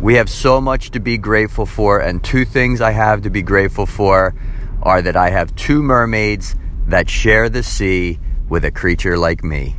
We have so much to be grateful for, and two things I have to be grateful for are that I have two mermaids that share the sea with a creature like me.